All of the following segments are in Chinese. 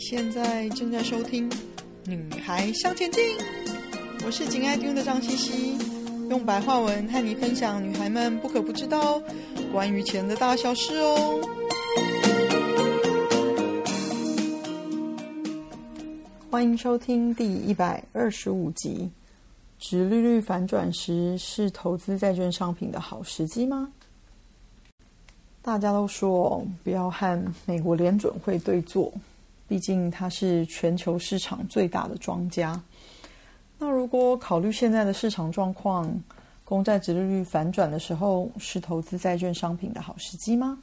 现在正在收听《女孩向前进》，我是紧爱听的张茜茜，用白话文和你分享女孩们不可不知道关于钱的大小事哦。欢迎收听第一百二十五集。殖利率反转时是投资债券商品的好时机吗？大家都说不要和美国联准会对坐。毕竟它是全球市场最大的庄家。那如果考虑现在的市场状况，公债殖利率反转的时候，是投资债券商品的好时机吗？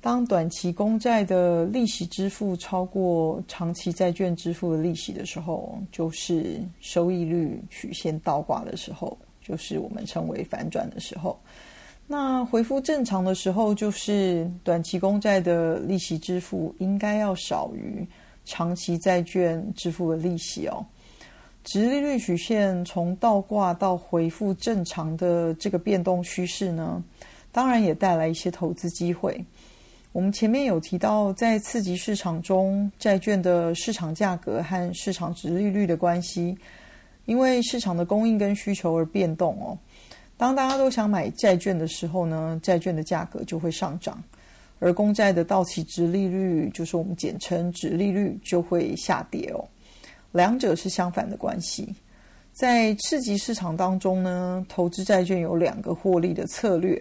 当短期公债的利息支付超过长期债券支付的利息的时候，就是收益率曲线倒挂的时候，就是我们称为反转的时候。那恢复正常的时候，就是短期公债的利息支付应该要少于长期债券支付的利息哦。殖利率曲线从倒挂到恢复正常的这个变动趋势呢，当然也带来一些投资机会。我们前面有提到，在次级市场中，债券的市场价格和市场殖利率的关系，因为市场的供应跟需求而变动哦。当大家都想买债券的时候呢，债券的价格就会上涨，而公债的到期值利率，就是我们简称值利率，就会下跌哦。两者是相反的关系。在次级市场当中呢，投资债券有两个获利的策略，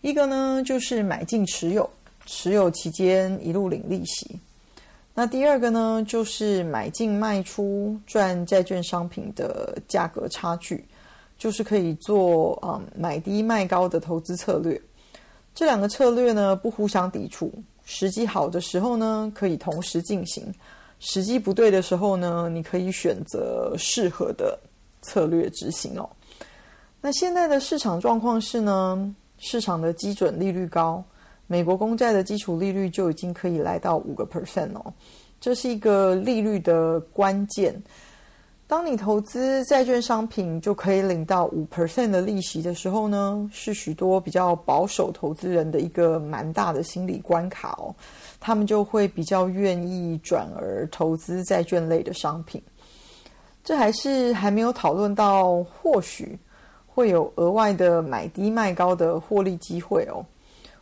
一个呢就是买进持有，持有期间一路领利息；那第二个呢就是买进卖出，赚债券商品的价格差距。就是可以做嗯买低卖高的投资策略，这两个策略呢不互相抵触，时机好的时候呢可以同时进行，时机不对的时候呢你可以选择适合的策略执行哦。那现在的市场状况是呢，市场的基准利率高，美国公债的基础利率就已经可以来到五个 percent 哦，这是一个利率的关键。当你投资债券商品就可以领到五 percent 的利息的时候呢，是许多比较保守投资人的一个蛮大的心理关卡哦。他们就会比较愿意转而投资债券类的商品。这还是还没有讨论到，或许会有额外的买低卖高的获利机会哦。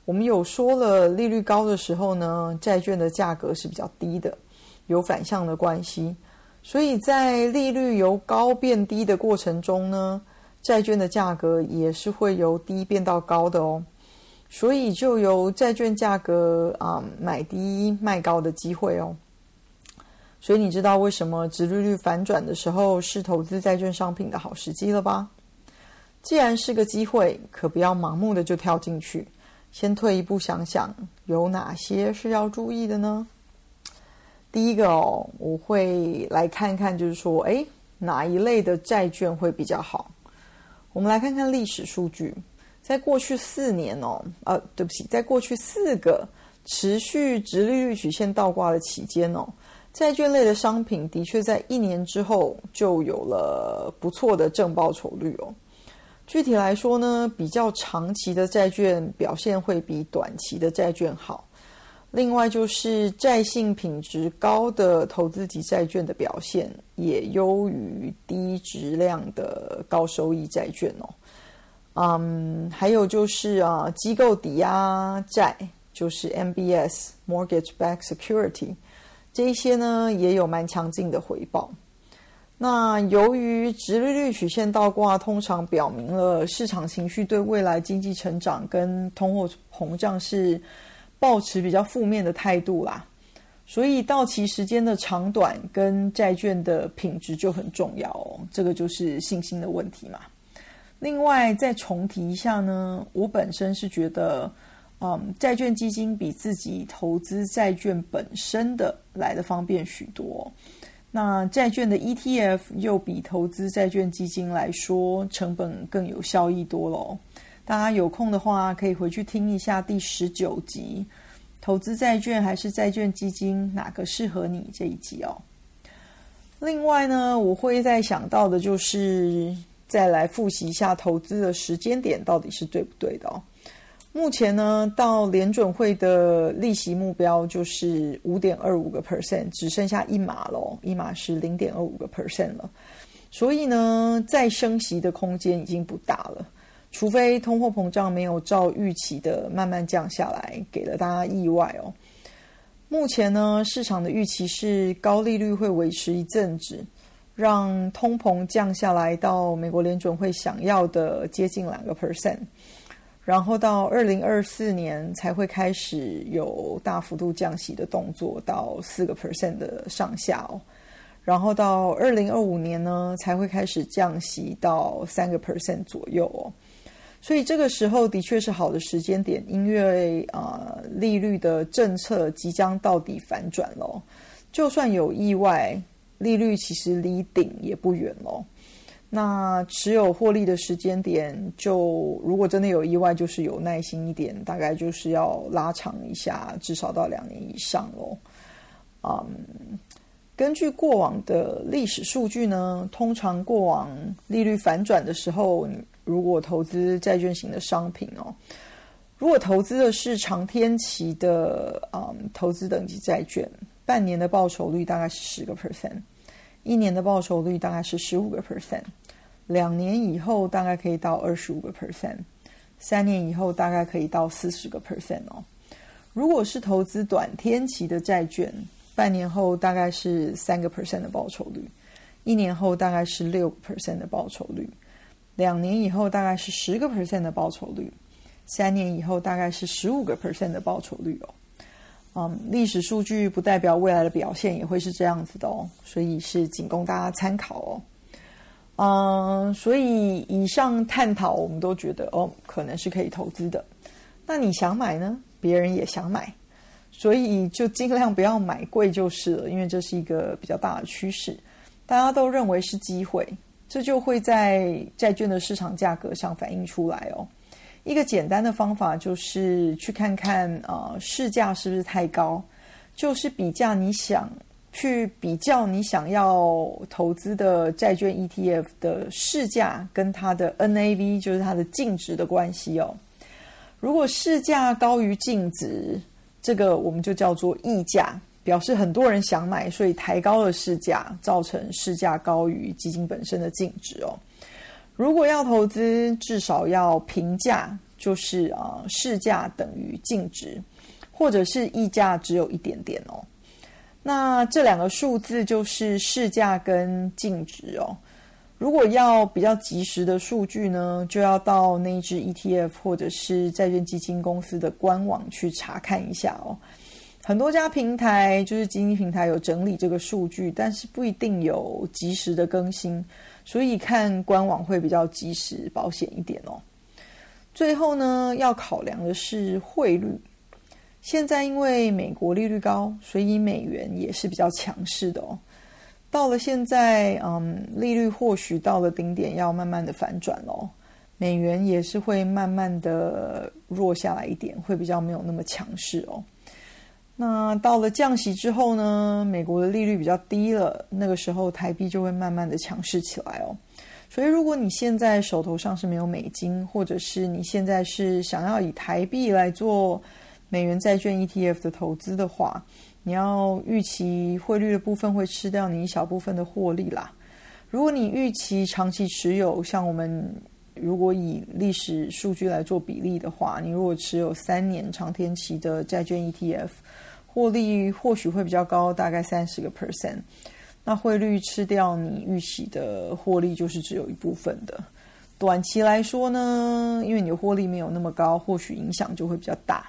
我们有说了，利率高的时候呢，债券的价格是比较低的，有反向的关系。所以在利率由高变低的过程中呢，债券的价格也是会由低变到高的哦。所以就有债券价格啊、买低卖高的机会哦。所以你知道为什么殖利率反转的时候是投资债券商品的好时机了吧？既然是个机会，可不要盲目的就跳进去，先退一步想想有哪些是要注意的呢？第一个哦，我会来看看，就是说，哎，哪一类的债券会比较好？我们来看看历史数据，在过去四年哦，呃，对不起，在过去四个持续直利率曲线倒挂的期间哦，债券类的商品的确在一年之后就有了不错的正报酬率哦。具体来说呢，比较长期的债券表现会比短期的债券好。另外就是债性品质高的投资级债券的表现也优于低质量的高收益债券哦。嗯，还有就是啊，机构抵押债就是 MBS mortgage back Security） 这一些呢也有蛮强劲的回报。那由于殖利率曲线倒挂，通常表明了市场情绪对未来经济成长跟通货膨胀是。抱持比较负面的态度啦，所以到期时间的长短跟债券的品质就很重要哦，这个就是信心的问题嘛。另外再重提一下呢，我本身是觉得，嗯，债券基金比自己投资债券本身的来得方便许多。那债券的 ETF 又比投资债券基金来说成本更有效益多喽。大家有空的话，可以回去听一下第十九集，投资债券还是债券基金，哪个适合你这一集哦。另外呢，我会再想到的就是再来复习一下投资的时间点到底是对不对的哦。目前呢，到联准会的利息目标就是五点二五个 percent，只剩下一码喽，一码是零点二五个 percent 了。所以呢，再升息的空间已经不大了，除非通货膨胀没有照预期的慢慢降下来，给了大家意外哦。目前呢，市场的预期是高利率会维持一阵子，让通膨降下来到美国联准会想要的接近两个 percent。然后到二零二四年才会开始有大幅度降息的动作，到四个 percent 的上下哦。然后到二零二五年呢，才会开始降息到三个 percent 左右哦。所以这个时候的确是好的时间点，因为啊、利率的政策即将到底反转喽。就算有意外，利率其实离顶也不远喽。那持有获利的时间点，就如果真的有意外，就是有耐心一点，大概就是要拉长一下，至少到两年以上哦。嗯，根据过往的历史数据呢，通常过往利率反转的时候，如果投资债券型的商品哦，如果投资的是长天期的嗯投资等级债券，半年的报酬率大概是十个 percent，一年的报酬率大概是十五个 percent。两年以后大概可以到二十五个 percent，三年以后大概可以到四十个 percent 哦。如果是投资短天期的债券，半年后大概是三个 percent 的报酬率，一年后大概是六个 percent 的报酬率，两年以后大概是十个 percent 的报酬率，三年以后大概是十五个 percent 的报酬率哦。嗯，历史数据不代表未来的表现也会是这样子的哦，所以是仅供大家参考哦。嗯，所以以上探讨，我们都觉得哦，可能是可以投资的。那你想买呢？别人也想买，所以就尽量不要买贵就是了，因为这是一个比较大的趋势，大家都认为是机会，这就会在债券的市场价格上反映出来哦。一个简单的方法就是去看看啊，市价是不是太高，就是比价你想。去比较你想要投资的债券 ETF 的市价跟它的 NAV，就是它的净值的关系哦。如果市价高于净值，这个我们就叫做溢价，表示很多人想买，所以抬高了市价，造成市价高于基金本身的净值哦。如果要投资，至少要平价，就是啊市价等于净值，或者是溢价只有一点点哦。那这两个数字就是市价跟净值哦。如果要比较及时的数据呢，就要到那支 ETF 或者是债券基金公司的官网去查看一下哦。很多家平台就是基金平台有整理这个数据，但是不一定有及时的更新，所以看官网会比较及时、保险一点哦。最后呢，要考量的是汇率。现在因为美国利率高，所以美元也是比较强势的哦。到了现在，嗯，利率或许到了顶点，要慢慢的反转喽。美元也是会慢慢的弱下来一点，会比较没有那么强势哦。那到了降息之后呢，美国的利率比较低了，那个时候台币就会慢慢的强势起来哦。所以如果你现在手头上是没有美金，或者是你现在是想要以台币来做。美元债券 ETF 的投资的话，你要预期汇率的部分会吃掉你一小部分的获利啦。如果你预期长期持有，像我们如果以历史数据来做比例的话，你如果持有三年长天期的债券 ETF，获利或许会比较高，大概三十个 percent。那汇率吃掉你预期的获利，就是只有一部分的。短期来说呢，因为你的获利没有那么高，或许影响就会比较大。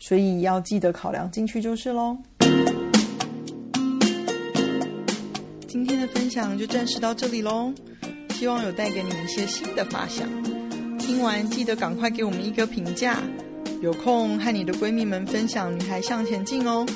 所以要记得考量进去就是喽。今天的分享就暂时到这里喽，希望有带给你一些新的发想。听完记得赶快给我们一个评价，有空和你的闺蜜们分享《女孩向前进》哦。